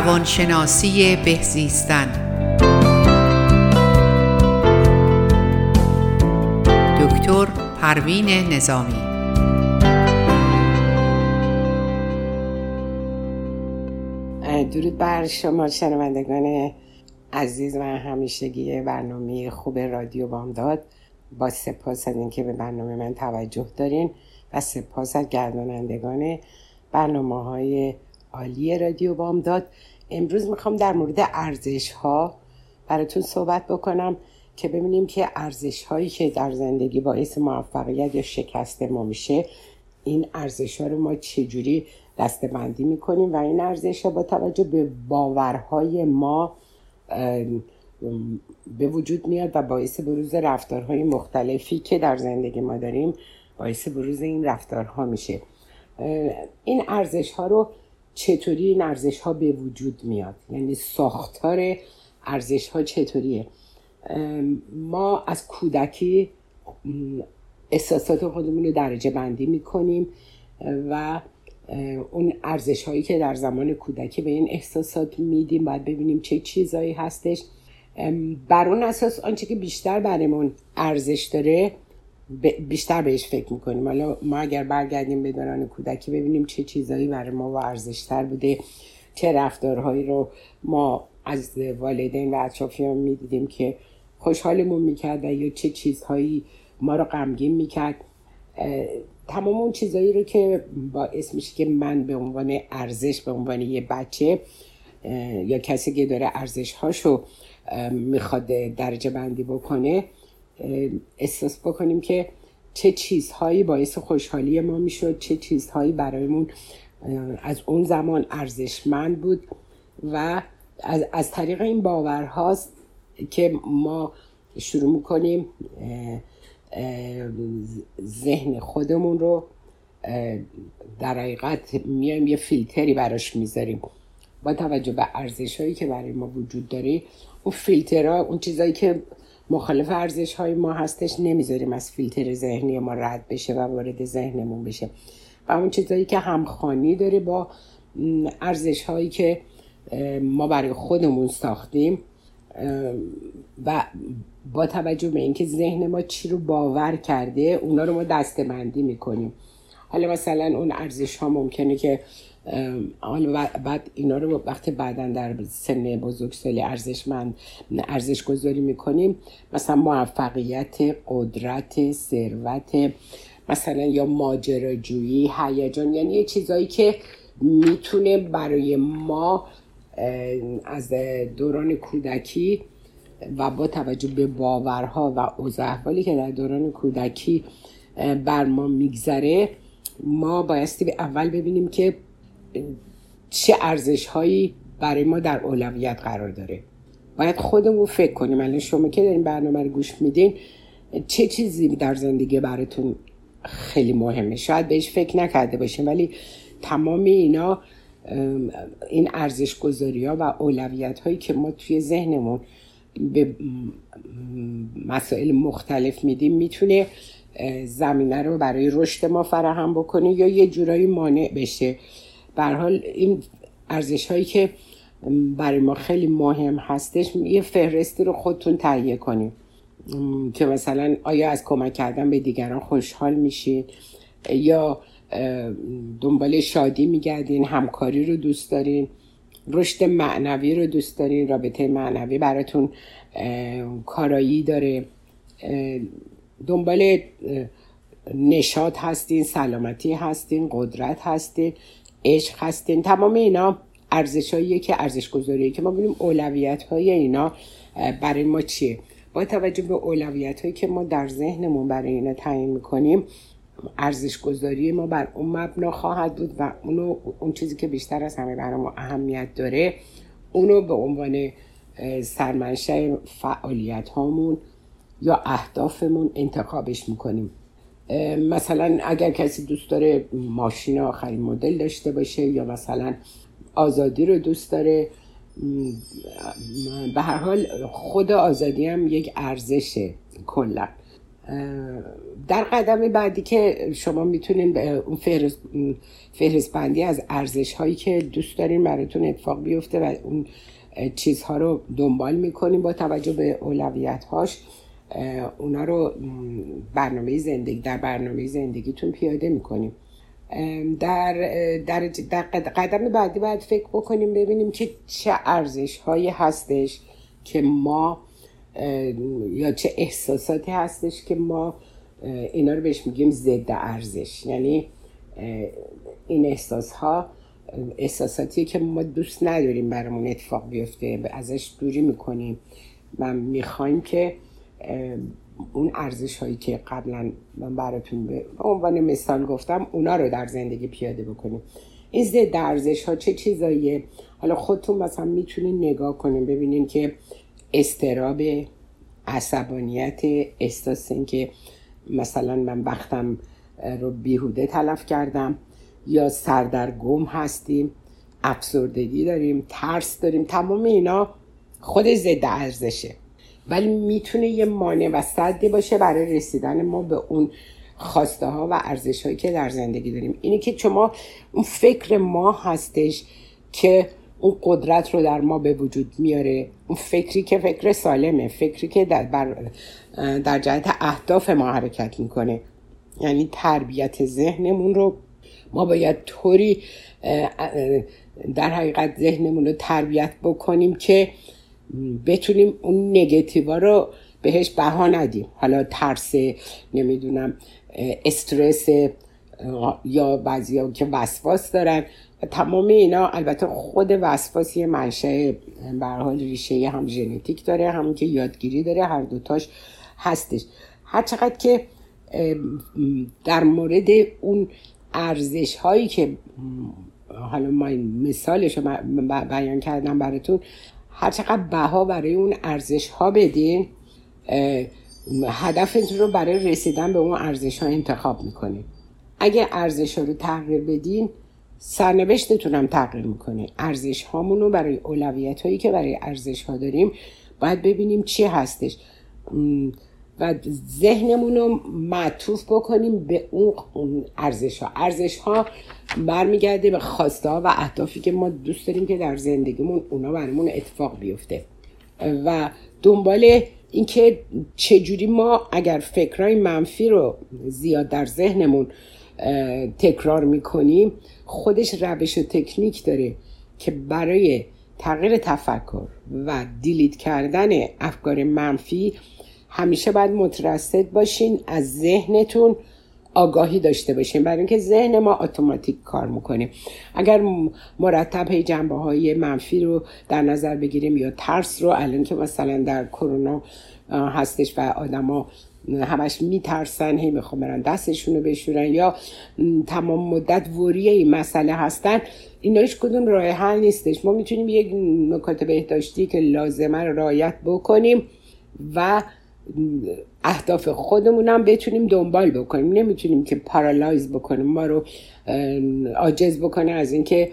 روانشناسی بهزیستن دکتر پروین نظامی. درود بر شما شنوندگان عزیز و همیشگی برنامه خوب رادیو بامداد. با سپاس از اینکه به برنامه من توجه دارین و سپاس از گردانندگان برنامه های عالی رادیو بامداد امروز می‌خوام در مورد ارزش ها براتون صحبت بکنم که ببینیم که ارزش هایی که در زندگی باعث موفقیت یا شکست ما میشه این ارزش ها رو ما چجوری دسته بندی می‌کنیم و این ارزش ها با توجه به باورهای ما به وجود میاد و باعث بروز رفتارهای مختلفی که در زندگی ما داریم باعث بروز این رفتارها میشه. این ارزش ها رو چطوری این ارزش ها به وجود میاد؟ یعنی ساختار ارزش ها چطوریه ما از کودکی احساسات خودمون رو درجه بندی می‌کنیم و اون ارزش هایی که در زمان کودکی به این احساسات میدیم باید ببینیم چه چیزایی هستش. بر اون اساس آنچه که بیشتر برمون ارزش داره بیشتر بهش فکر می‌کنیم. حالا ما اگر برگردیم به دوران کودکی ببینیم چه چیزایی برای ما و ارزشتر بوده چه رفتارهایی رو ما از والدین و اطرافیان می‌دیدیم که خوشحالمون می‌کرد و یا چه چیزهایی ما رو غمگین می‌کرد. تمام اون چیزایی رو که باعث میشه که من به عنوان ارزش به عنوان یه بچه یا کسی که داره ارزش هاشو می‌خواد درجه بندی بکنه احساس بکنیم که چه چیزهایی باعث خوشحالی ما می‌شد چه چیزهایی برایمون از اون زمان ارزشمند بود و از, از طریق این باورهاست که ما شروع می‌کنیم ذهن خودمون رو در حقیقت میایم یه فیلتری براش می‌ذاریم. با توجه به ارزش هایی که برای ما وجود داره اون فیلترها اون چیزایی که مخالف ارزش های ما هستش نمی‌ذاریم از فیلتر ذهنی ما رد بشه و وارد ذهنمون بشه. و اون چیزایی که همخانی داره با ارزش هایی که ما برای خودمون ساختیم و با توجه به اینکه ذهن ما چی رو باور کرده اونا رو ما دستبندی می‌کنیم. حالا مثلا اون ارزش ها ممکنه که حالا بعد اینا رو وقتی بعدا در سن بزرگسالی ارزشمند ارزش گذاری می‌کنیم مثلا موفقیت قدرت ثروت مثلا یا ماجراجویی هیجان یعنی یه چیزایی که می‌تونه برای ما از دوران کودکی و با توجه به باورها و اوضاع که در دوران کودکی بر ما میگذره ما بایستی اول ببینیم که چه ارزش هایی برای ما در اولویت قرار داره. باید خودمون فکر کنیم. الان شما که دارین برنامه رو گوش میدین چه چیزی در زندگی براتون خیلی مهمه؟ شاید بهش فکر نکرده باشیم ولی تمام اینا این ارزش گذاری ها و اولویت هایی که ما توی ذهنمون به مسائل مختلف میدیم می‌تونه زمینه رو برای رشد ما فراهم بکنه یا یه جورایی مانع بشه. به حال این ارزش هایی که برای ما خیلی مهم هستش یه فهرستی رو خودتون تهیه کنیم که مثلا آیا از کمک کردن به دیگران خوشحال میشین؟ یا دنبال شادی میگردین همکاری رو دوست دارین؟ رشد معنوی رو دوست دارین؟ رابطه معنوی براتون کارایی داره؟ دنبال نشاد هستین سلامتی هستین قدرت هستین؟ عشق هستین تمام اینا ارزش که ارزش گذاریه که ما ببینیم اولویت های اینا برای ما چیه؟ با توجه به اولویت هایی که ما در ذهنمون برای اینا تعیین می‌کنیم ارزش گذاری ما بر اون مبنا خواهد بود و اونو اون چیزی که بیشتر از همه برای ما اهمیت داره اونو به عنوان سرمنشه فعالیت هامون یا اهدافمون انتخابش می‌کنیم. مثلا اگر کسی دوست داره ماشین آخرین مدل داشته باشه یا مثلا آزادی رو دوست داره به هر حال خود آزادی هم یک ارزشه کلا. در قدم بعدی که شما می‌تونین اون فهرست بندی از ارزش هایی که دوست دارین براتون اتفاق بیفته و اون چیزها رو دنبال می‌کنیم با توجه به اولویت هاش اونا رو برنامه زندگی در برنامه زندگیتون پیاده می‌کنیم. در, در, قدم بعدی باید فکر بکنیم ببینیم که چه ارزش هایی هستش که ما یا چه احساساتی هستش که ما اینا رو بهش میگیم ضد ارزش. یعنی این احساس ها احساساتی که ما دوست نداریم برامون اتفاق بیفته ازش دوری می‌کنیم. و می‌خوایم که اون ارزش هایی که قبلا من براتون به عنوان مثال گفتم اونا رو در زندگی پیاده بکنیم. این ضد ارزش ها چه چیزاییه؟ حالا خودتون مثلا می‌تونین نگاه کنیم ببینین که استراب عصبانیت احساس که مثلا من وقتم رو بیهوده تلف کردم یا سردرگم هستیم افسردگی داریم ترس داریم تمام اینا خود ضد ارزشه. ولی می‌تونه یه مانع و صدی باشه برای رسیدن ما به اون خواسته ها و ارزش هایی که در زندگی داریم. اینه که شما اون فکر ما هستش که اون قدرت رو در ما به وجود میاره. اون فکری که فکر سالمه فکری که در, بر در جهت اهداف ما حرکت می‌کنه. یعنی تربیت ذهنمون رو ما باید طوری در حقیقت ذهنمون رو تربیت بکنیم که بتونیم اون نگتیوا رو بهش بها ندیم. حالا ترس نمی‌دونم استرس یا بعضی که وسواس دارن. و تمام اینا البته خود وسواس یه منشه حال ریشه هم ژنتیک داره هم که یادگیری داره هر دوتاش هستش. هر چقدر که در مورد اون ارزش هایی که حالا ما مثالش رو بیان کردم براتون هر چقدر بها برای اون ارزش ها بدین هدفتون رو برای رسیدن به اون ارزش ها انتخاب می‌کنید اگه ارزش ها رو تغییر بدین سرنوشتتون هم تغییر می‌کنه. ارزش هامون رو برای اولویت هایی که برای ارزش ها داریم باید ببینیم چی هستش. و ذهنمون رو معطوف بکنیم به اون ارزش ها ارزش ها برمیگرده به خواسته ها و اهدافی که ما دوست داریم که در زندگیمون اونا برامون اتفاق بیفته. و دنبال اینکه چجوری ما اگر فکرهای منفی رو زیاد در ذهنمون تکرار می‌کنیم خودش روش و تکنیک داره که برای تغییر تفکر و دیلیت کردن افکار منفی همیشه باید مترصد باشین از ذهنتون آگاهی داشته باشین. برای اینکه ذهن ما اتوماتیک کار می‌کنه. اگر مرتب هی جنبه های منفی رو در نظر بگیریم یا ترس رو الان که مثلا در کرونا هستش و آدما همش میترسن هی می‌خوام برن دستشون رو بشورن یا تمام مدت وری این مسئله هستن این هیچ کدوم راه حل نیستش. ما می‌تونیم یک نکات بهداشتی که لازمه رو رعایت بکنیم و اهداف خودمون هم بتونیم دنبال بکنیم. نمی‌تونیم که پارالایز بکنیم. ما رو عاجز بکنه از اینکه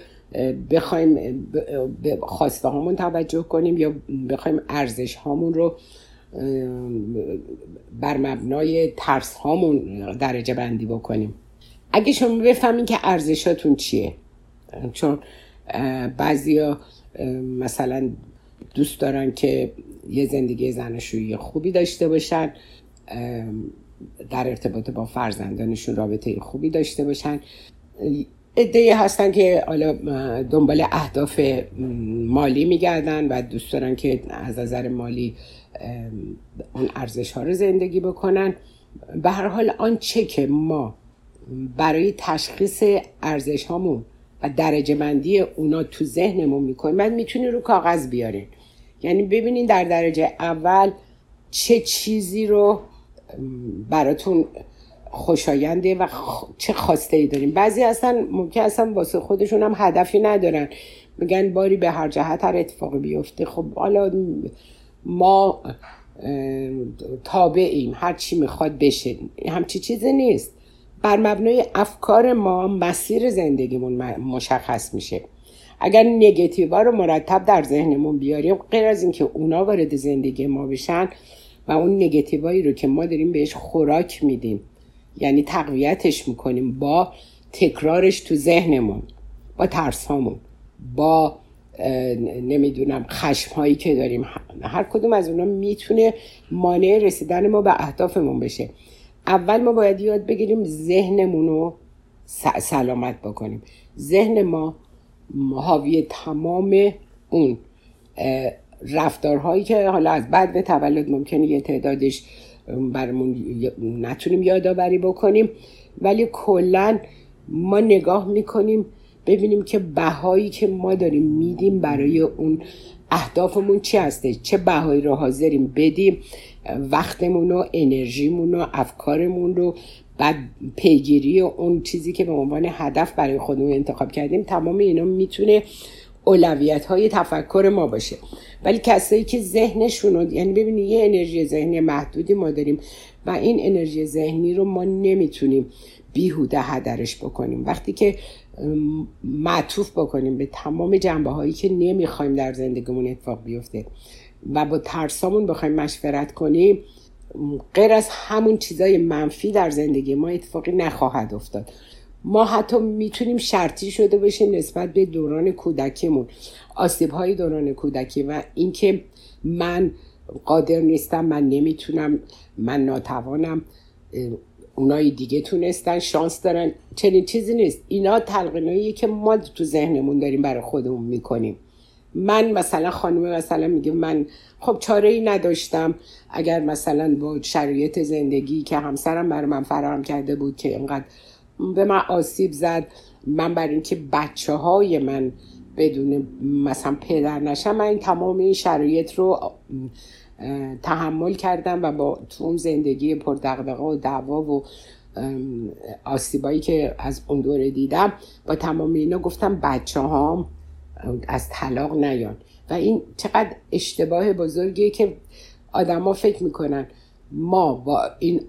بخوایم به خواسته هامون توجه کنیم یا بخوایم ارزش هامون رو بر مبنای ترس هامون درجه بندی بکنیم. اگه شما بفهمین که ارزشاتون چیه چون بعضیا مثلا دوست دارن که یه زندگی زناشویی خوبی داشته باشن در ارتباط با فرزندانشون رابطه خوبی داشته باشن. ادهی هستن که حالا دنبال اهداف مالی میگردن و دوست دارن که از نظر مالی اون ارزش ها رو زندگی بکنن. به هر حال آنچه که ما برای تشخیص ارزش هامون و درجه بندی اونا تو ذهنمون می‌کنیم بعد می‌تونی رو کاغذ بیارین. یعنی ببینین در درجه اول چه چیزی رو براتون خوشاینده و چه خواسته ای داریم بعضی اصلا ممکن اصلا واسه خودشون هم هدفی ندارن. میگن باری به هر جهت هر اتفاقی بیفته. خب حالا ما تابعیم. هر چی می‌خواد بشه. همچی چیزی نیست. بر مبنای افکار ما مسیر زندگیمون مشخص میشه. اگر نگتیوا رو مرتب در ذهنمون بیاریم غیر از اینکه اونا وارد زندگی ما بشن و اون نگتیوایی رو که ما داریم بهش خوراک میدیم یعنی تقویتش می‌کنیم با تکرارش تو ذهنمون با ترسامون با نمی‌دونم خشم هایی که داریم هر کدوم از اونا می‌تونه مانع رسیدن ما به اهدافمون بشه. اول ما باید یاد بگیریم ذهنمون رو سلامت بکنیم. ذهن ما حاوی تمام اون رفتارهایی که حالا از بعد به تولد ممکنه یه تعدادش برمون نتونیم یادآوری بکنیم. ولی کلا ما نگاه می‌کنیم ببینیم که بهایی که ما داریم میدیم برای اون اهدافمون چی هسته؟ چه بهایی رو حاضریم بدیم؟ وقتمون و انرژیمون و افکارمون رو بعد پیگیری اون چیزی که به عنوان هدف برای خودمون انتخاب کردیم تمام اینا می‌تونه اولویت های تفکر ما باشه. ولی کسایی که ذهنشون یعنی ببینید یه انرژی ذهنی محدودی ما داریم و این انرژی ذهنی رو ما نمی‌تونیم بیهوده هدرش بکنیم. وقتی که معطوف بکنیم به تمام جنبه هایی که نمی‌خوایم در زندگیمون اتفاق بیفته و با ترسامون بخوایم مشورت کنیم غیر از همون چیزای منفی در زندگی ما اتفاقی نخواهد افتاد. ما حتی می‌تونیم شرطی شده باشیم نسبت به دوران کودکیمون آسیب های دوران کودکی و اینکه من قادر نیستم من نمی‌تونم من ناتوانم اونای دیگه تونستن شانس دارن. چنین چیزی نیست. اینا تلقینایی که ما تو ذهنمون داریم برای خودمون می‌کنیم. من مثلا خانم مثلا میگه من خب چاره ای نداشتم. اگر مثلا با شرایط زندگی که همسرم برای من فراهم کرده بود که اینقدر به من آسیب زد من برای اینکه بچه های من بدون مثلا پدر نشم من این تمام این شرایط رو تحمل کردم و با تو اون زندگی پردقدقه و دعوا و آسیبایی که از اون دوره دیدم با تمام اینا گفتم بچه هام از طلاق نیان. و این چقدر اشتباه بزرگیه که آدما فکر می‌کنن ما با این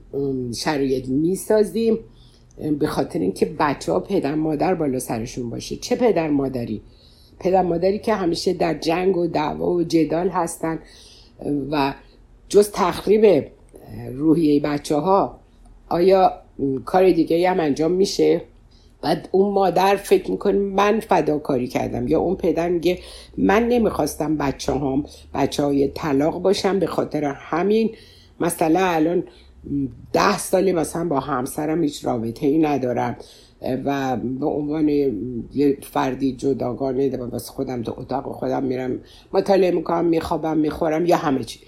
شرایط می‌سازیم به خاطر اینکه بچه ها پدر مادر بالا سرشون باشه. چه پدر مادری؟ پدر مادری که همیشه در جنگ و دعوا و جدال هستن و جز تخریب روحیه بچه ها آیا کار دیگه هم انجام میشه؟ بعد اون مادر فکر می‌کنه من فداکاری کردم. یا اون پدر میگه من نمی‌خواستم بچه هم بچه های طلاق باشم به خاطر همین. مثلا الان ده سالی مثلا با همسرم هیچ رابطه ای ندارم و به عنوان یه فردی جداگانه بس خودم تو اتاق خودم میرم مطالعه می‌کنم میخوابم می‌خورم یا همه چی.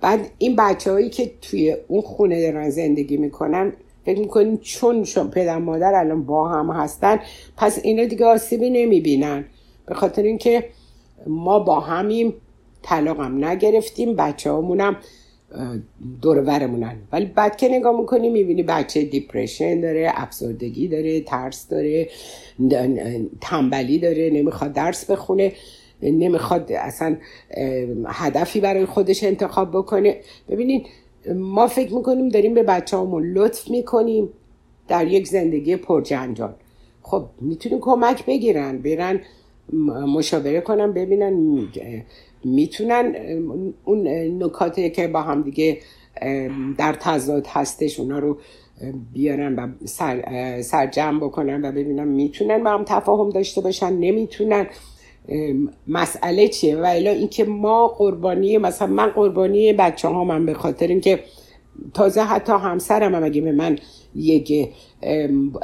بعد این بچه هایی که توی اون خونه دارن زندگی می‌کنن فکر می‌کنین چون شما پدر مادر الان با هم هستن پس اینا دیگه آسیبی نمی‌بینن. به خاطر اینکه ما با همیم طلاقم نگرفتیم بچه همونم دور ورمونن. ولی بعد که نگاه می‌کنی می‌بینی بچه دیپریشن داره افسردگی داره ترس داره تنبلی داره نمی‌خواد درس بخونه نمی‌خواد اصلا هدفی برای خودش انتخاب بکنه. ببینید ما فکر می‌کنیم داریم به بچه همون لطف می‌کنیم در یک زندگی پرجنجال. خب می‌تونیم کمک بگیرن برن مشاوره کنن ببینن می‌تونن اون نکاتی که با هم دیگه در تضاد هستش اونا رو بیارن و سر، سرجم بکنن و ببینن می‌تونن با هم تفاهم داشته باشن نمی‌تونن. مسئله چیه؟ و الا اینکه ما قربانی مثلا من قربانی بچه ها من به خاطر اینکه تازه حتی همسرم هم اگه به من یک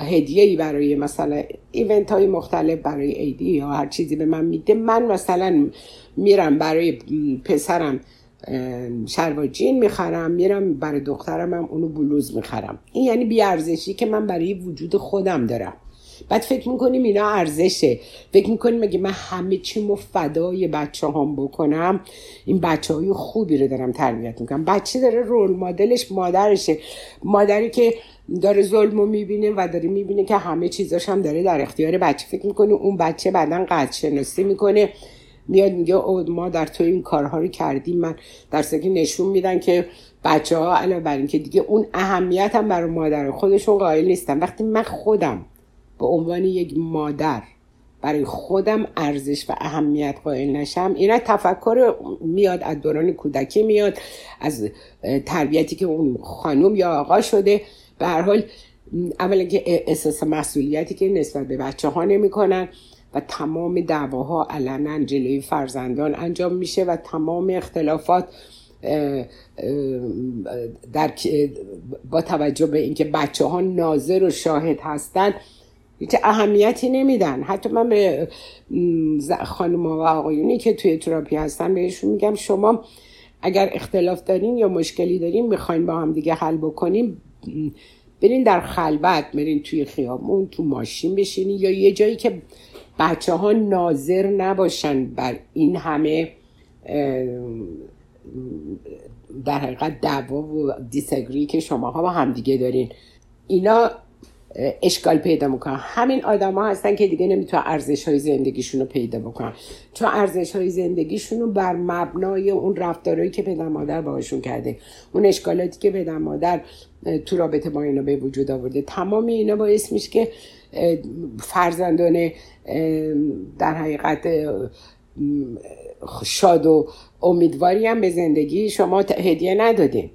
هدیه ای برای مثلا ایونت های مختلف برای ایدی یا هر چیزی به من میده من مثلا میرم برای پسرم شلوار می‌خرم میرم برای دخترم هم اونو بلوز می‌خرم. این یعنی بیارزشی که من برای وجود خودم دارم. بعد فکر می‌کنیم اینا ارزشه. فکر می‌کنیم مگه من همه چی مو فدای بچه هم بکنم؟ این بچه های خوبی رو دارم تربیت می‌کنم. بچه داره رول مدلش مادرشه. مادری که داره ظلم رو می‌بینه و داره می‌بینه که همه چیزاش هم داره در اختیار بچه. فکر می‌کنه اون بچه بعدا قدر شناسی می‌کنه؟ میاد میگه او ما در تو این کارها رو کردیم من در که نشون میدن که بچه ها علاوه بر اینکه دیگه اون اهمیت هم برای مادر خودشون قائل نیستن. وقتی من خودم به عنوان یک مادر. برای خودم ارزش و اهمیت قائل نشم. اینا تفکر میاد از دوران کودکی میاد از تربیتی که اون خانوم یا آقا شده. به هر حال اولا که احساس مسئولیتی که نسبت به بچه ها نمی‌کنن و تمام دعواها علنا جلوی فرزندان انجام میشه و تمام اختلافات در با توجه به اینکه بچه ها ناظر و شاهد هستند هیچ اهمیتی نمیدن. حتی من به خانم و آقایونی که توی تراپی هستن بهشون میگم شما اگر اختلاف دارین یا مشکلی دارین می‌خواین با هم دیگه حل بکنیم برین در خلوت برین توی خیابون تو ماشین بشینین یا یه جایی که بچه ها ناظر نباشن بر این همه در حقیقت دعوا و دیسگری که شماها با همدیگه دارین. اینا اشکال پیدا می‌کنن. همین آدما هستن که دیگه نمی‌تونن ارزش های زندگیشون رو پیدا بکنن. چون ارزش های زندگیشون رو بر مبنای اون رفتارهایی که پدر مادر باهاشون کرده. اون اشکالاتی که پدر مادر تو رابطه با اینا به وجود آورده. تمام اینا باعث میشه که فرزندان در حقیقت شاد و امیدواری هم به زندگی شما هدیه ندادیم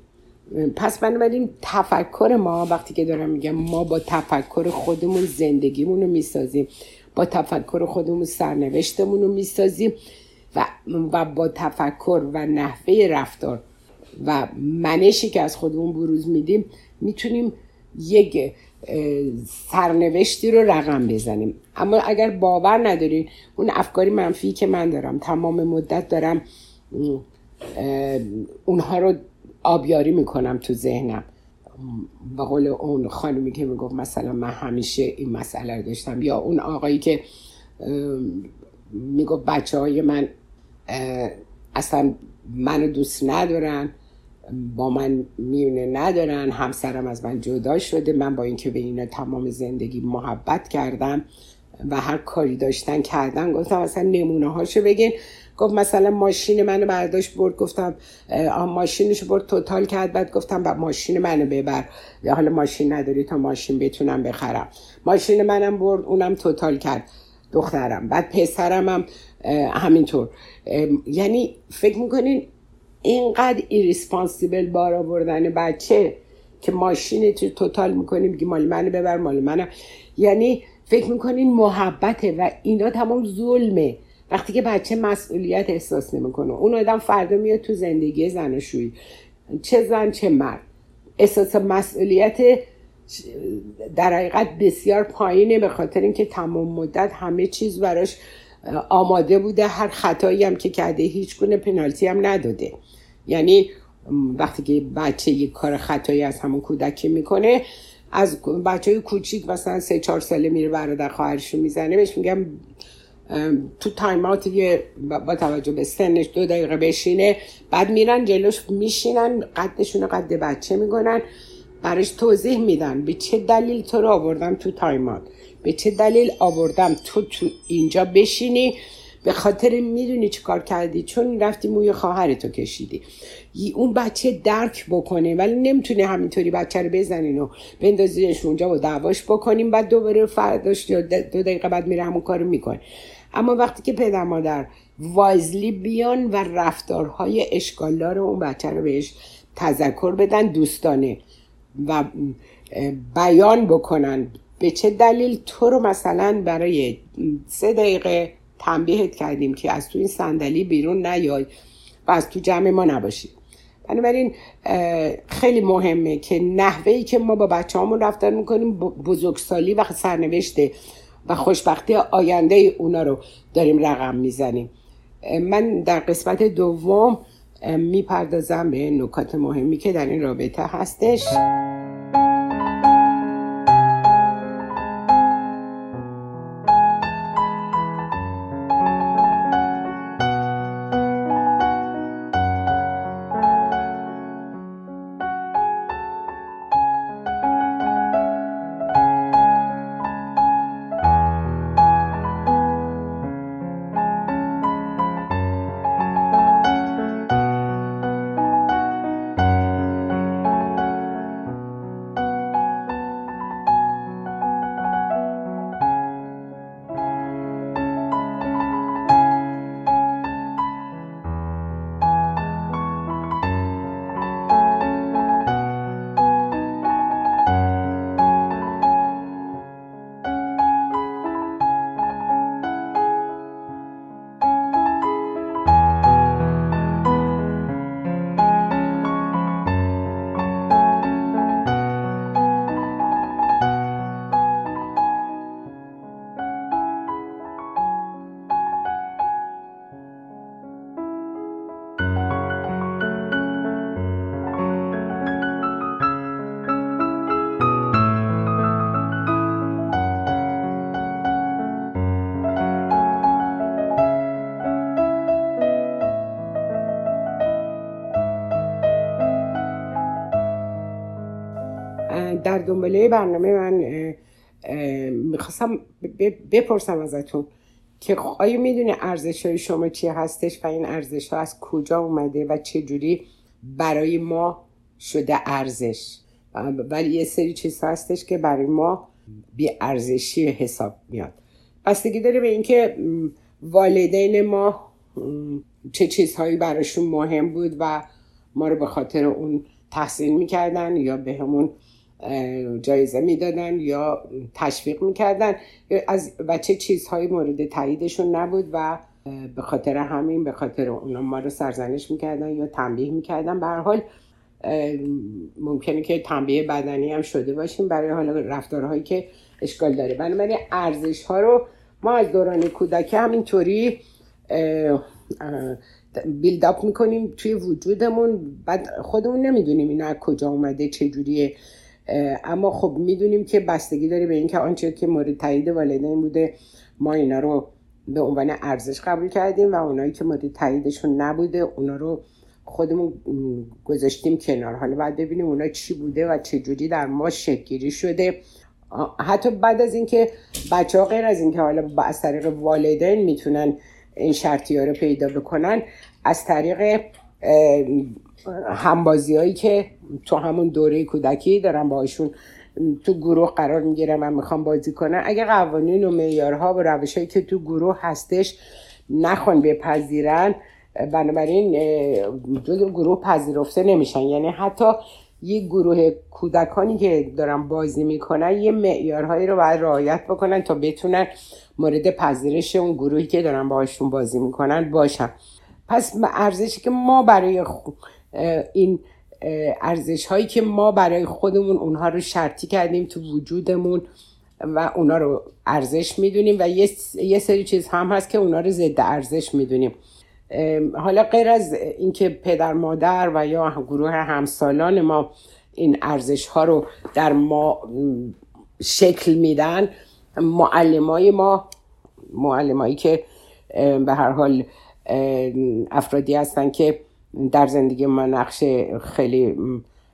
پس بنابراین تفکر ما وقتی که دارم میگم ما با تفکر خودمون زندگیمون رو می‌سازیم با تفکر خودمون سرنوشتمون رو می‌سازیم و, و با تفکر و نحوه رفتار و منشی که از خودمون بروز میدیم می‌تونیم یک سرنوشتی رو رقم بزنیم. اما اگر باور ندارین اون افکاری منفی که من دارم تمام مدت دارم اونها رو آبیاری می‌کنم تو ذهنم. به قول اون خانمی که می‌گفت مثلا من همیشه این مسئله رو داشتم یا اون آقایی که می‌گفت بچه های من اصلا منو دوست ندارن با من میونه ندارن همسرم از من جدا شده من با اینکه به اینا تمام زندگی محبت کردم و هر کاری داشتن کردن گفتم اصلا نمونه هاشو بگین. گفت مثلا ماشین منو برداشت برد گفتم ماشینش برد total کرد بعد گفتم با ماشین منو ببر. حالا ماشین نداری تا ماشین بتونم بخرم. ماشین منم برد اونم total کرد. دخترم بعد پسرم هم همینطور. یعنی فکر می‌کنین اینقدر irresponsible بار آوردن بچه که ماشین تو total می‌کنیم میگی مال منو ببر مال منم. یعنی فکر می‌کنین محبته و اینا تمام ظلمه. وقتی که بچه مسئولیت احساس نمی‌کنه. اون آدم فردا میاد تو زندگی زناشویی. چه زن چه مرد. احساس مسئولیت در حقیقت بسیار پایینه به خاطر اینکه تمام مدت همه چیز براش آماده بوده. هر خطایی هم که کرده هیچ گونه پنالتی هم نداده. یعنی وقتی که بچه یک کار خطایی از همون کودکی می‌کنه از بچه های کوچیک مثلا سه چهار ساله میره برادر خواهرشو می‌زنه بهش میگم تو time out یه با توجه به سنش دو دقیقه بشینه بعد میرن جلوش میشینن قدشون قد بچه می‌کنن براش توضیح میدن به چه دلیل تو رو آوردم تو time out به چه دلیل آوردم تو تو اینجا بشینی؟ به خاطر می‌دونی چی کار کردی؟ چون رفتی موی خواهرتو کشیدی. اون بچه درک بکنه ولی نمی‌تونه همینطوری بچه رو بزنین و بندازینش اونجا و دعواش بکنیم بعد دوباره فرداش دو دقیقه بعد میره همون کارو می‌کنه. اما وقتی که پدر مادر وایزلی بیان و رفتارهای اشکالدار اون بچه رو بهش تذکر بدن دوستانه و بیان بکنن. به چه دلیل؟ تو رو مثلا برای سه دقیقه تنبیهت کردیم که از تو این صندلی بیرون نیای و از تو جمع ما نباشی. بنابراین خیلی مهمه که نحوه که ما با بچه رفتار می‌کنیم بزرگسالی و سرنوشته و خوشبختی آینده اونا رو داریم رقم می‌زنیم. من در قسمت دوم می‌پردازم به نکات مهمی که در این رابطه هستش. دنباله برنامه من می‌خواستم بپرسم ازتون که آیا می‌دونه ارزش های شما چی هستش و این ارزش ها از کجا اومده و چه جوری برای ما شده ارزش؟ ولی یه سری چیز هستش که برای ما بی ارزشی حساب میاد. بستگی داره به اینکه والدین ما چه چیزهایی براشون مهم بود و ما رو به خاطر اون تحسین می‌کردن یا به همون جایزه می‌دادن یا تشویق می‌کردن. از و چه چیزهایی مورد تاییدشون نبود و به خاطر همین به خاطر اونا ما رو سرزنش می‌کردن یا تنبیه می‌کردن. به حال ممکنه که تنبیه بدنی هم شده باشیم. برای حالا رفتارهایی که اشکال داره. بنابراین ارزش ها رو ما از دوران کودکی همینطوری بیلداپ می‌کنیم توی وجودمون. بعد خودمون نمی‌دونیم اینا از کجا اومده چجوریه. اما خب می‌دونیم که بستگی داره به اینکه آنچه که مورد تایید والدین بوده ما اینا رو به عنوان ارزش قبول کردیم و اونایی که مورد تاییدشون نبوده اونا رو خودمون گذاشتیم کنار. حالا بعد ببینیم اونا چی بوده و چه جوری در ما شکلی شده. حتی بعد از اینکه بچه ها غیر از اینکه حالا از طریق والدین می‌تونن این شرطی ها رو پیدا بکنن از طریق همبازی هایی که تو همون دوره کودکی دارن باشون تو گروه قرار می‌گیرم و می‌خوام بازی کنن اگه قوانین و معیارها و روش هایی که تو گروه هستش نخوان بپذیرن بنابراین جز گروه پذیرفته نمیشن. یعنی حتی یه گروه کودکانی که دارن بازی می‌کنن یه معیارهایی رو باید رعایت بکنن تا بتونن مورد پذیرش اون گروهی که دارن باهاشون بازی می‌کنن باشن. پس ارزشی که ما برای این ارزش هایی که ما برای خودمون اونها رو شرطی کردیم تو وجودمون و اونا رو ارزش می‌دونیم و یه سری چیز هم هست که اونا رو ضد ارزش می‌دونیم. حالا غیر از اینکه پدر مادر و یا گروه همسالان ما این ارزش ها رو در ما شکل میدن معلمای ما معلمایی که به هر حال افرادی هستن که در زندگی ما نقش خیلی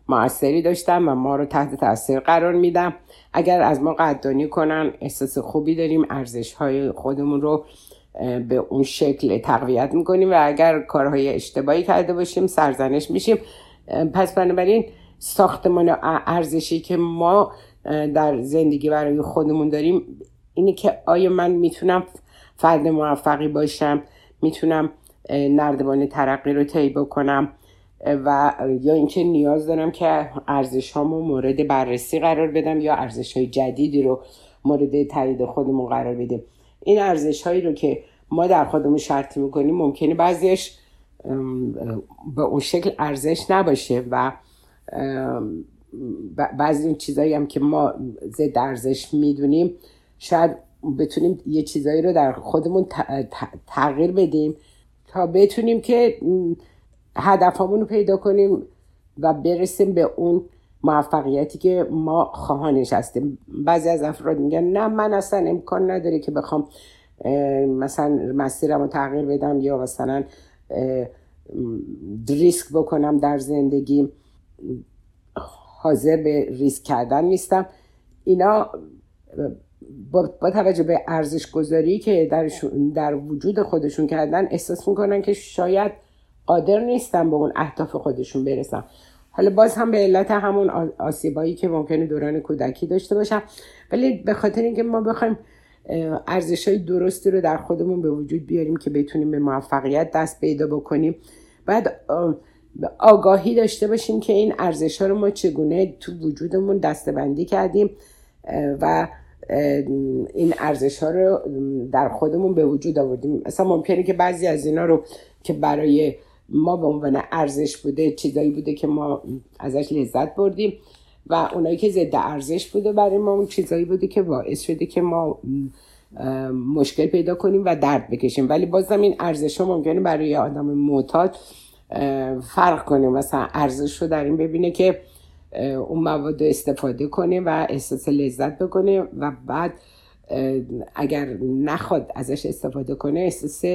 موثری داشتن و ما رو تحت تاثیر قرار میدم. اگر از ما قدردانی کنن احساس خوبی داریم ارزش های خودمون رو به اون شکل تقویت می‌کنیم و اگر کارهای اشتباهی کرده باشیم سرزنش میشیم. پس بنابراین ساختمان ارزشی که ما در زندگی برای خودمون داریم اینه که آیا من می‌تونم فرد موفقی باشم؟ می‌تونم نردبان ترقی رو طی بکنم و یا اینکه نیاز دارم که ارزش هامو مورد بررسی قرار بدم یا ارزش های جدیدی رو مورد تایید خودمون قرار بدیم. این ارزش هایی رو که ما در خودمون شرطی می‌کنیم ممکنه بعضیش به اون شکل ارزش نباشه و بعضی این چیزایی هم که ما ضد ارزش می‌دونیم شاید بتونیم یه چیزایی رو در خودمون تغییر بدیم تا بتونیم که هدفمون رو پیدا کنیم و برسیم به اون موفقیتی که ما خواهانش هستیم بعضی از افراد میگن نه من اصلا امکان نداره که بخوام مثلا مسیرم رو تغییر بدم یا مثلا ریسک بکنم در زندگی. حاضر به ریسک کردن نیستم. اینا با, توجه به ارزش گذاری که در, در وجود خودشون کردن احساس می‌کنن که شاید قادر نیستن به اون اهداف خودشون برسن. حالا باز هم به علت همون آسیبایی که ممکنه دوران کودکی داشته باشم ولی به خاطر اینکه ما بخوایم ارزش های درستی رو در خودمون به وجود بیاریم که بتونیم به موفقیت دست پیدا بکنیم. بعد آگاهی داشته باشیم که این ارزش ها رو ما چگونه تو وجودمون دستبندی کردیم و این ارزش ها رو در خودمون به وجود آوردیم. مثلا ممکنه که بعضی از اینا رو که برای ما به عنوان ارزش بوده چیزایی بوده که ما ازش لذت بردیم و اونایی که ضد ارزش بوده برای ما اون چیزایی بوده که باعث شده که ما مشکل پیدا کنیم و درد بکشیم. ولی بازم این ارزش ها ممکنه برای آدم معتاد فرق کنه. مثلا ارزش رو در این ببینه که اون مواد استفاده کنه و احساس لذت بکنه و بعد اگر نخواد ازش استفاده کنه احساس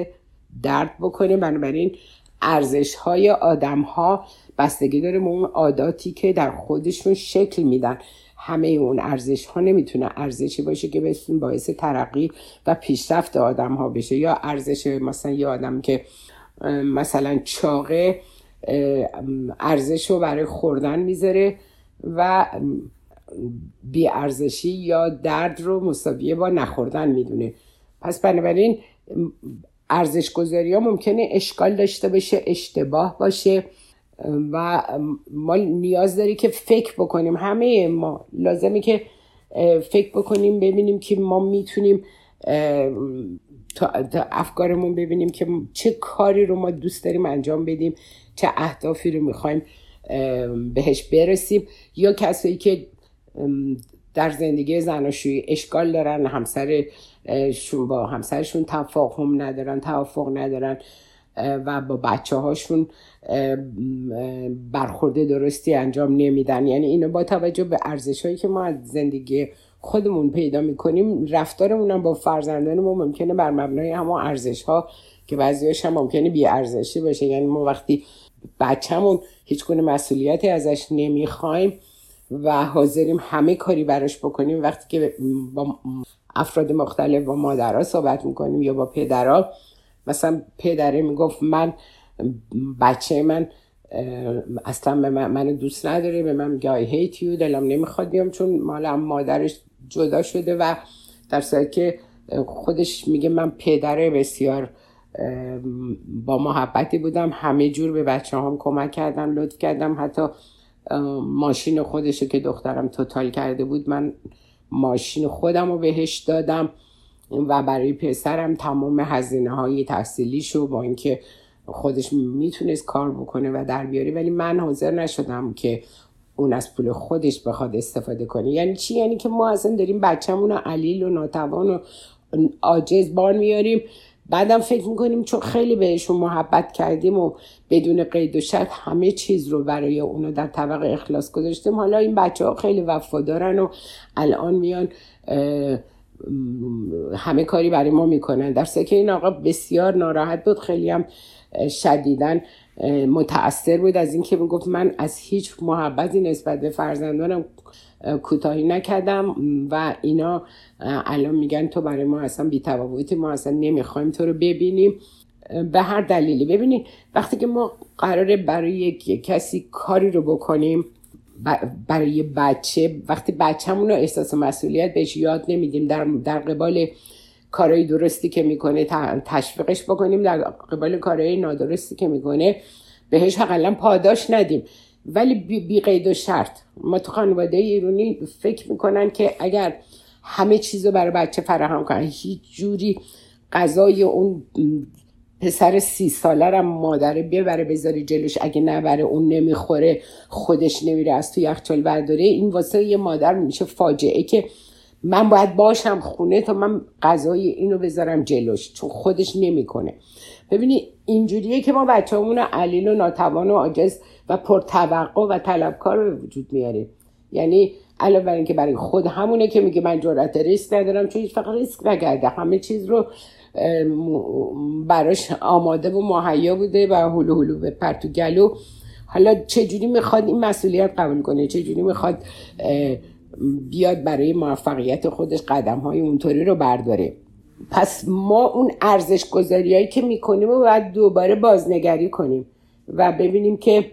درد بکنه. بنابراین ارزش های آدم ها بستگی داره به اون عاداتی که در خودشون شکل میدن. همه اون ارزش ها نمی‌تونه ارزشی باشه که بهتون باعث ترقی و پیشرفت آدم ها بشه. یا ارزش مثلا یه آدم که مثلا چاقه ارزش رو برای خوردن می‌ذاره و بی ارزشی یا درد رو مساویه با نخوردن می‌دونه. پس بنابراین ارزش گذاری ها ممکنه اشکال داشته باشه اشتباه باشه و ما نیاز داری که فکر بکنیم. همه ما لازمه که فکر بکنیم ببینیم که ما می‌تونیم تا افکارمون ببینیم که چه کاری رو ما دوست داریم انجام بدیم چه اهدافی رو می‌خوایم. بهش برسیم. یا کسایی که در زندگی زناشویی اشکال دارن همسرشون با همسرشون تفاهم ندارن توافق ندارن و با بچه هاشون برخورده درستی انجام نمیدن. یعنی اینو با توجه به ارزش هایی که ما از زندگی خودمون پیدا می‌کنیم رفتارمون هم با فرزندان ما ممکنه بر مبنای همه ارزش ها که بعضیاش هم ممکنه بی ارزشی باشه. یعنی ما وقتی بچهمون هیچ گونه مسئولیتی ازش نمی‌خوایم و حاضریم همه کاری براش بکنیم. وقتی که با افراد مختلف با مادرها صحبت می‌کنیم یا با پدرها مثلا پدره می‌گفت من بچه من اصلا به من منو دوست نداره به من میگه I hate you دلم نمی‌خواد بیام چون مالا مادرش جدا شده و در که خودش میگه من پدره بسیار با محبتی بودم. همه جور به بچه هم کمک کردم لطف کردم. حتی ماشین خودشو که دخترم توتال کرده بود من ماشین خودم رو بهش دادم و برای پسرم تمام هزینه های تحصیلیشو با اینکه خودش می‌تونست کار بکنه و در بیاره. ولی من حاضر نشدم که اون از پول خودش بخواد استفاده کنه. یعنی چی؟ یعنی که ما اصلا داریم بچه‌مون علیل و ناتوان و عاجز بار میاریم. بعدم فکر می‌کنیم چون خیلی بهشون محبت کردیم و بدون قید و شرط همه چیز رو برای اونو در طبق اخلاص گذاشتیم. حالا این بچه ها خیلی وفادارن و الان میان همه کاری برای ما می‌کنن. در که این آقا بسیار ناراحت بود خیلی هم شدیدن متاثر بود از اینکه می‌گفت من از هیچ محبتی نسبت به فرزندانم کوتاهی نکردم و اینا الان میگن تو برای ما اصلا بیتفاوتی ما اصلا نمی‌خوایم تو رو ببینیم. به هر دلیلی. ببینید وقتی که ما قراره برای یک کسی کاری رو بکنیم برای بچه. وقتی بچهمون رو احساس مسئولیت بهش یاد نمیدیم در, در قبال کارهای درستی که می‌کنه تشویقش بکنیم در قبال کارهای نادرستی که می‌کنه بهش حقلا پاداش ندیم. ولی بی, قید و شرط. ما تو خانواده ایرونی فکر می‌کنن که اگر همه چیز رو برای بچه فراهم کنن هیچ جوری غذای اون پسر سی ساله رو مادره ببره بذاری جلوش اگه نبره اون نمی‌خوره خودش نمیره از تو یخچال برداره. این واسه یه مادر میشه فاجعه که من باید باشم خونه تا من غذای اینو بذارم جلوش چون خودش نمی‌کنه. ببینی اینجوریه که ما بچه همون علیل و ناتوان و عاجز و پرتوقع و طلبکار به وجود میاریم. یعنی علاوه بر اینکه برای خود همونه که میگه من جرأت ریسک ندارم چون هیچ فقط ریسک نکرده. همه چیز رو براش آماده و مهیا بوده و هلو هلو به پرتو گلو. حالا چجوری می‌خواد این مسئولیت قبول کنه؟ چجوری می‌خواد بیاد برای موفقیت خودش قدم های اونطوری رو برداره؟ پس ما اون ارزش گذاری که می‌کنیم و باید دوباره بازنگری کنیم و ببینیم که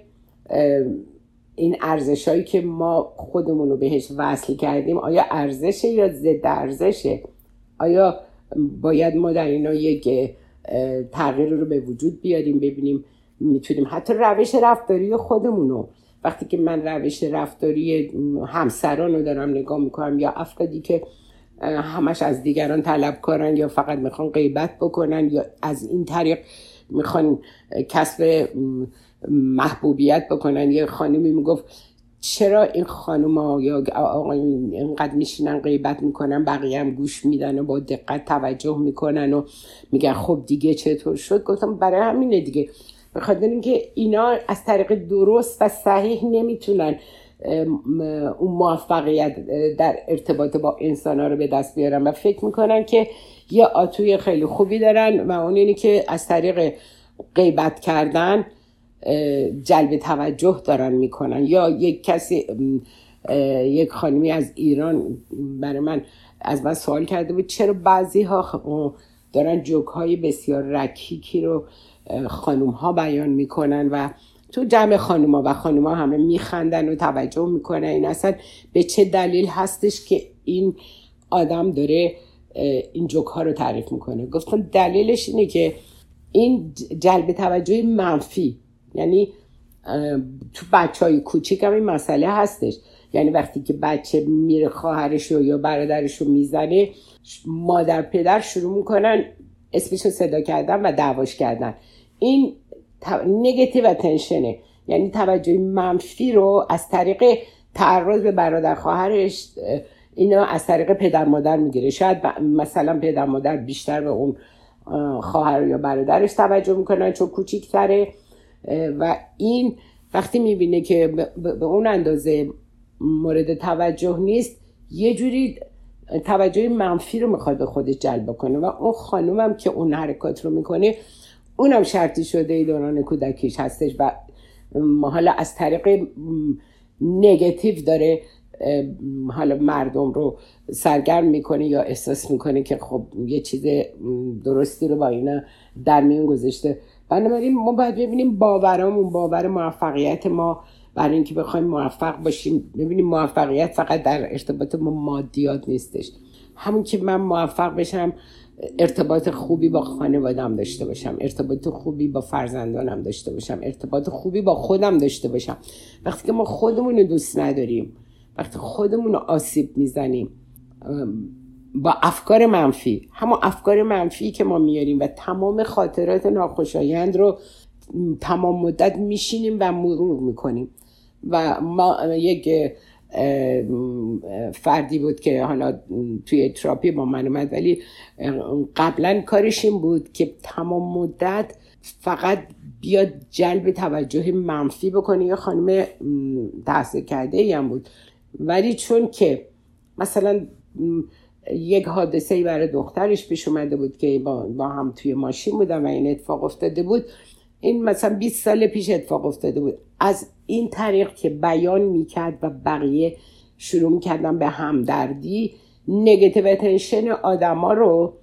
این ارزش هایی که ما خودمون رو بهش وصل کردیم آیا ارزشه یا ضد ارزشه؟ آیا باید ما در اینا یک تغییر رو به وجود بیاریم ببینیم می‌تونیم حتی روش رفتاری خودمون رو. وقتی که من روش رفتاری همسران رو دارم نگاه می‌کنم یا افرادی که همش از دیگران طلب کارن یا فقط می‌خوان غیبت بکنن یا از این طریق می‌خوان کسب محبوبیت بکنن. یه خانمی می‌گفت چرا این خانم ها یا آقایون اینقدر میشینن غیبت می‌کنن؟ بقیه هم گوش میدن و با دقت توجه می‌کنن و میگن خب دیگه چطور شد؟ گفتم برای همینه دیگه. بخاطر اینکه اینا از طریق درست و صحیح نمی‌تونن اون موفقیت در ارتباط با انسان ها رو به دست بیارن و فکر می‌کنن که یه آتوی خیلی خوبی دارن و اون اینی که از طریق غیبت کردن جلب توجه دارن می‌کنن. یا یک کسی یک خانمی از ایران برای من از من سوال کرده بود چرا بعضی ها دارن جوک های بسیار رکیکی رو خانوم ها بیان می‌کنن و تو جمع خانوما و خانوما همه میخندن و توجه می‌کنن. این اصلا به چه دلیل هستش که این آدم داره این جوک ها رو تعریف می‌کنه؟ گفتم دلیلش اینه که این جلب توجه منفی یعنی تو بچه های کوچیک هم این مسئله هستش. یعنی وقتی که بچه میره خواهرش رو یا برادرش رو می‌زنه مادر پدر شروع می‌کنن اسمش رو صدا کردن و دعواش کردن. این نگتیو تنشنه یعنی توجه منفی رو از طریق تعرض به برادر خواهرش اینا از طریق پدر مادر می‌گیره. شاید مثلا پدر مادر بیشتر به اون خواهر یا برادرش توجه می‌کنن چون کوچیکتره. و این وقتی می‌بینه که به اون اندازه مورد توجه نیست یه جوری توجه منفی رو می‌خواد به خودش جلب کنه و اون خانومم که اون حرکات رو می‌کنه اونم شرطی شده دوران کودکیش هستش و حالا از طریق نگتیو داره حالا مردم رو سرگرم می‌کنه یا احساس می‌کنه که خب یه چیز درستی رو با اینا در میون گذاشته. بنابراین ما باید ببینیم باورامون باور موفقیت ما برای اینکه بخوایم موفق باشیم. ببینیم موفقیت فقط در ارتباط با مادیات نیستش. همون که من موفق بشم ارتباط خوبی با خانوادم داشته باشم ارتباط خوبی با فرزندانم داشته باشم ارتباط خوبی با خودم داشته باشم. وقتی که ما خودمون رو دوست نداریم وقتی خودمون رو آسیب می‌زنیم با افکار منفی. همون افکار منفی که ما میاریم و تمام خاطرات ناخوشایند رو تمام مدت میشینیم و مرور می‌کنیم. و ما یک فردی بود که حالا توی تراپی با من اومد ولی قبلا کارش این بود که تمام مدت فقط بیاد جلب توجه منفی بکنه یه خانم تحصیل کرده هم بود. ولی چون که مثلا یک حادثه برای دخترش پیش اومده بود که با, با هم توی ماشین بودن و این اتفاق افتاده بود. این مثلا 20 سال پیش اتفاق افتاده بود. از این طریق که بیان می‌کرد و بقیه شروع می‌کردن به همدردی نگتیو اتنشن آدما رو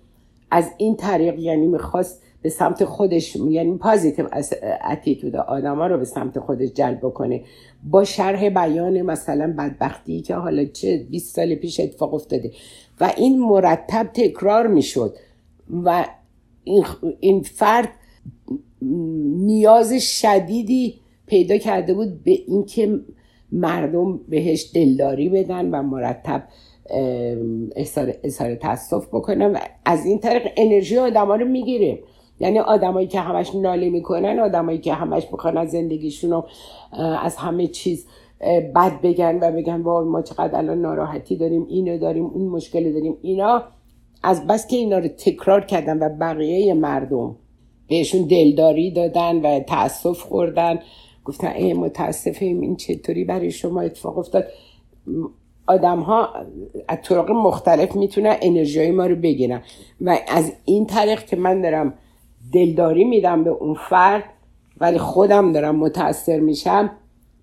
از این طریق یعنی می‌خواست به سمت خودش یعنی پازیتیو اتیتود آدما رو به سمت خودش جلب کنه با شرح بیان مثلا بدبختی که حالا چه 20 سال پیش اتفاق افتاده. و این مرتب تکرار می‌شد و این, فرد نیاز شدیدی پیدا کرده بود به اینکه مردم بهش دلداری بدن و مرتب اظهار تاسف بکنن و از این طریق انرژی آدما رو می‌گیره. یعنی آدمایی که همش ناله می‌کنن آدمایی که همش می‌خوان زندگیشون رو از همه چیز بد بگن و بگن وای ما چقدر الان ناراحتی داریم اینو داریم اون مشکل داریم. اینا از بس که اینا رو تکرار کردن و بقیه مردم بهشون دلداری دادن و تاسف خوردن. گفتن ای متاسفیم این چطوری برای شما اتفاق افتاد؟ آدم ها از طرق مختلف می‌تونن انرژی ما رو بگیرن. و از این طریق که من دارم دلداری میدم به اون فرد ولی خودم دارم متاثر میشم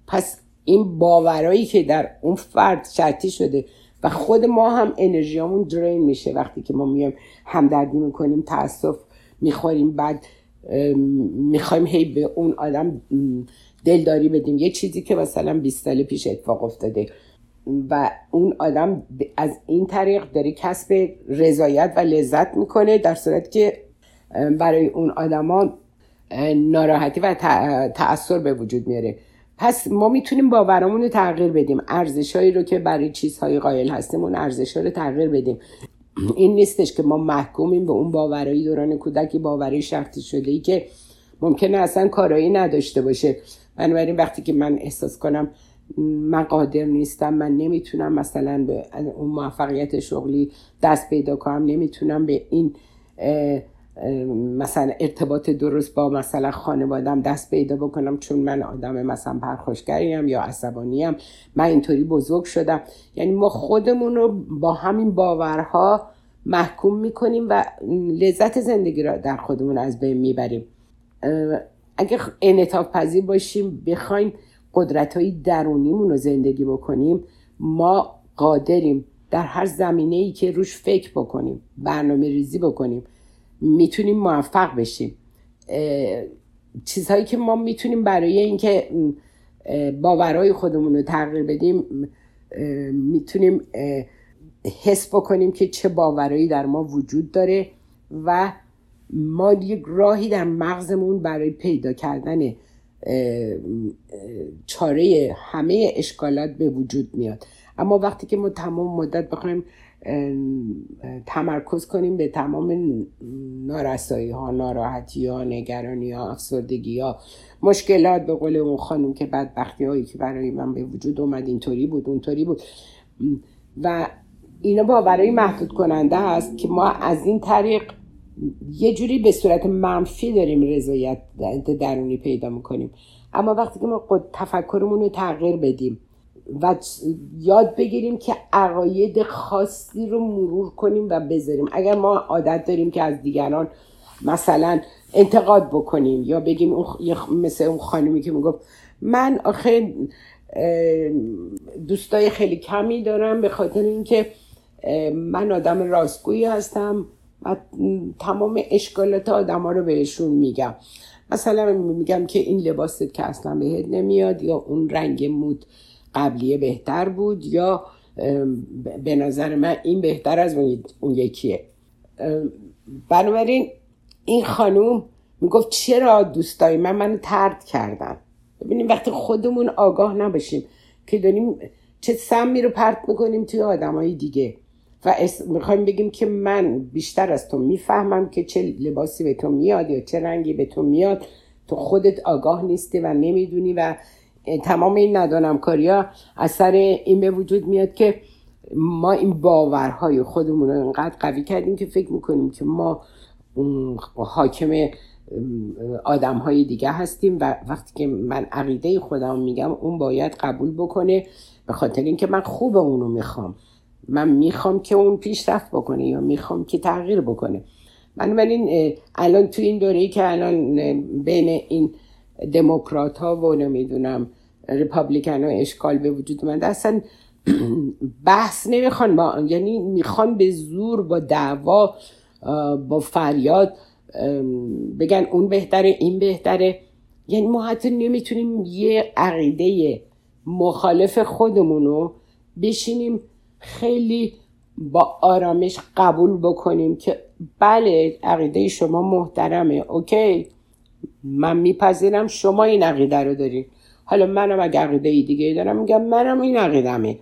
پس این باورایی که در اون فرد شرطی شده و خود ما هم انرژیامون درین میشه وقتی که ما میایم همدردی می‌کنیم تاسف می‌خوریم بعد می‌خوایم هی به اون آدم دلداری بدیم. یه چیزی که مثلا 20 سال پیش اتفاق افتاده و اون آدم از این طریق داره کسب رضایت و لذت می‌کنه در صورت که برای اون آدما ناراحتی و تأثیر به وجود میاره. پس ما می‌تونیم باورمون رو تغییر بدیم. ارزشهایی رو که برای چیزهای قائل هستیم اون ارزش رو تغییر بدیم. این نیستش که ما محکومیم به اون باورایی دوران کودکی باورای شرطی شده ای که ممکنه اصلا کارایی نداشته باشه. بنابراین وقتی که من احساس کنم من قادر نیستم من نمی‌تونم مثلا به اون موفقیت شغلی دست پیدا کنم نمی‌تونم به این مثلا ارتباط درست با مثلا خانوادم دست پیدا بکنم چون من آدم مثلا پرخوشگریم یا عصبانیم من اینطوری بزرگ شدم. یعنی ما خودمون رو با همین باورها محکوم می‌کنیم و لذت زندگی را در خودمون از بین می‌بریم. اگه انعطاف پذیر باشیم بخوایم قدرت های درونیمون رو زندگی بکنیم ما قادریم در هر زمینه ای که روش فکر بکنیم برنامه ریزی بکنیم. می‌تونیم موفق بشیم. چیزهایی که ما می‌تونیم برای اینکه باورهای خودمون رو تغییر بدیم می‌تونیم حس بکنیم که چه باورایی در ما وجود داره و ما یک راهی در مغزمون برای پیدا کردن چاره همه اشکالات به وجود میاد. اما وقتی که ما تمام مدت بخوایم تمرکز کنیم به تمام نارسایی ها ناراحتی ها نگرانی ها افسردگی ها مشکلات به قول اون خانم که بدبختی هایی که برای من به وجود اومد اینطوری بود اونطوری بود. و اینا باورای محدود کننده است که ما از این طریق یه جوری به صورت منفی داریم رضایت درونی پیدا می‌کنیم. اما وقتی که ما تفکرمون رو تغییر بدیم و یاد بگیریم که عقاید خاصی رو مرور کنیم و بذاریم. اگر ما عادت داریم که از دیگران مثلا انتقاد بکنیم یا بگیم مثل اون خانمی که می‌گفت من آخه دوستای خیلی کمی دارم به خاطر اینکه من آدم راستگویی هستم و تمام اشکالات آدم ها رو بهشون میگم. مثلا میگم که این لباست که اصلا بهت نمیاد یا اون رنگ مود قبلیه بهتر بود یا به نظر من این بهتر از اون یکیه. بنابراین این خانوم می‌گفت چرا دوستای من منو ترد کردن؟ ببینیم وقتی خودمون آگاه نباشیم که داریم چه سمی رو پرت می‌کنیم توی آدمای دیگه. و می‌خوایم بگیم که من بیشتر از تو می‌فهمم که چه لباسی به تو میاد یا چه رنگی به تو میاد. تو خودت آگاه نیستی و نمی‌دونی و تمام این ندانم کاریا اثر این به وجود میاد که ما این باورهای خودمون رو انقدر قوی کردیم که فکر می‌کنیم که ما حاکم آدم های دیگه هستیم و وقتی که من عقیده خودم میگم اون باید قبول بکنه. به خاطر اینکه من خوب اونو می‌خوام. من می‌خوام که اون پیشرفت بکنه یا می‌خوام که تغییر بکنه. من این الان تو این دوره که الان بین این دموکرات ها و نمی‌دونم ریپابلیکن ها اشکال به وجود اومده. اصلا بحث نمی‌خوان با یعنی می‌خوان به زور با دعوا با فریاد بگن اون بهتره این بهتره. یعنی ما حتی نمی‌تونیم یه عقیده مخالف خودمونو بشینیم خیلی با آرامش قبول بکنیم که بله عقیده شما محترمه. اوکی من میپذیرم شما این عقیده رو دارین. حالا منم اگه عقیده دیگه دارم میگم منم این عقیدمه.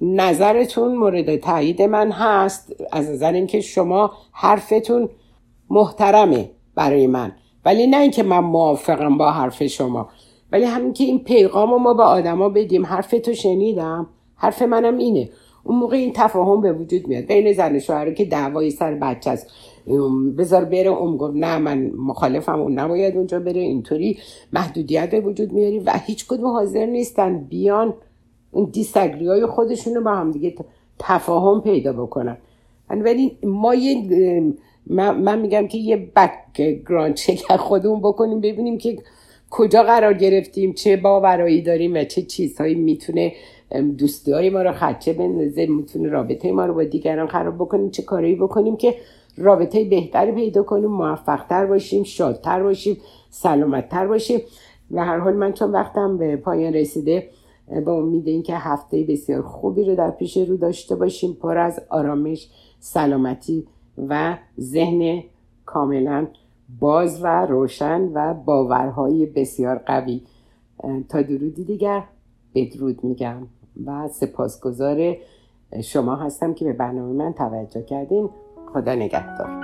نظرتون مورد تایید من هست از نظر اینکه شما حرفتون محترمه برای من. ولی نه اینکه من موافقم با حرف شما. ولی همین که این پیغام ما به آدما بدیم حرف تو شنیدم حرف منم اینه. اون موقع این تفاهم به وجود میاد. بین زن شوهر که دعوای سر بچه است. بذار بره اون گفت نه من مخالفم اون نباید اونجا بره اینطوری محدودیت به وجود میاری و هیچ کدوم حاضر نیستن بیان اون دیسگری های خودشون رو با هم دیگه تفاهم پیدا بکنن. ولی ما یه من, میگم که یه بکگراند چک خودمون بکنیم ببینیم که کجا قرار گرفتیم چه باورایی داریم و چه چیزهایی می‌تونه دوستی های ما رو خدچه بندازه می‌تونه رابطه ما رو با دیگران خراب بکنیم چه کارایی بکنیم که رابطه بهتری پیدا کنیم موفقتر باشیم شادتر باشیم سلامتتر باشیم. و هر حال من چون وقتم به پایان رسیده با امید اینکه هفته بسیار خوبی رو در پیش رو داشته باشیم. پر از آرامش سلامتی و ذهن کاملا باز و روشن و باورهای بسیار قوی. تا درودی دیگر بدرود میگم. و سپاسگزار شما هستم که به برنامه من توجه کردین. خدا نگهدار.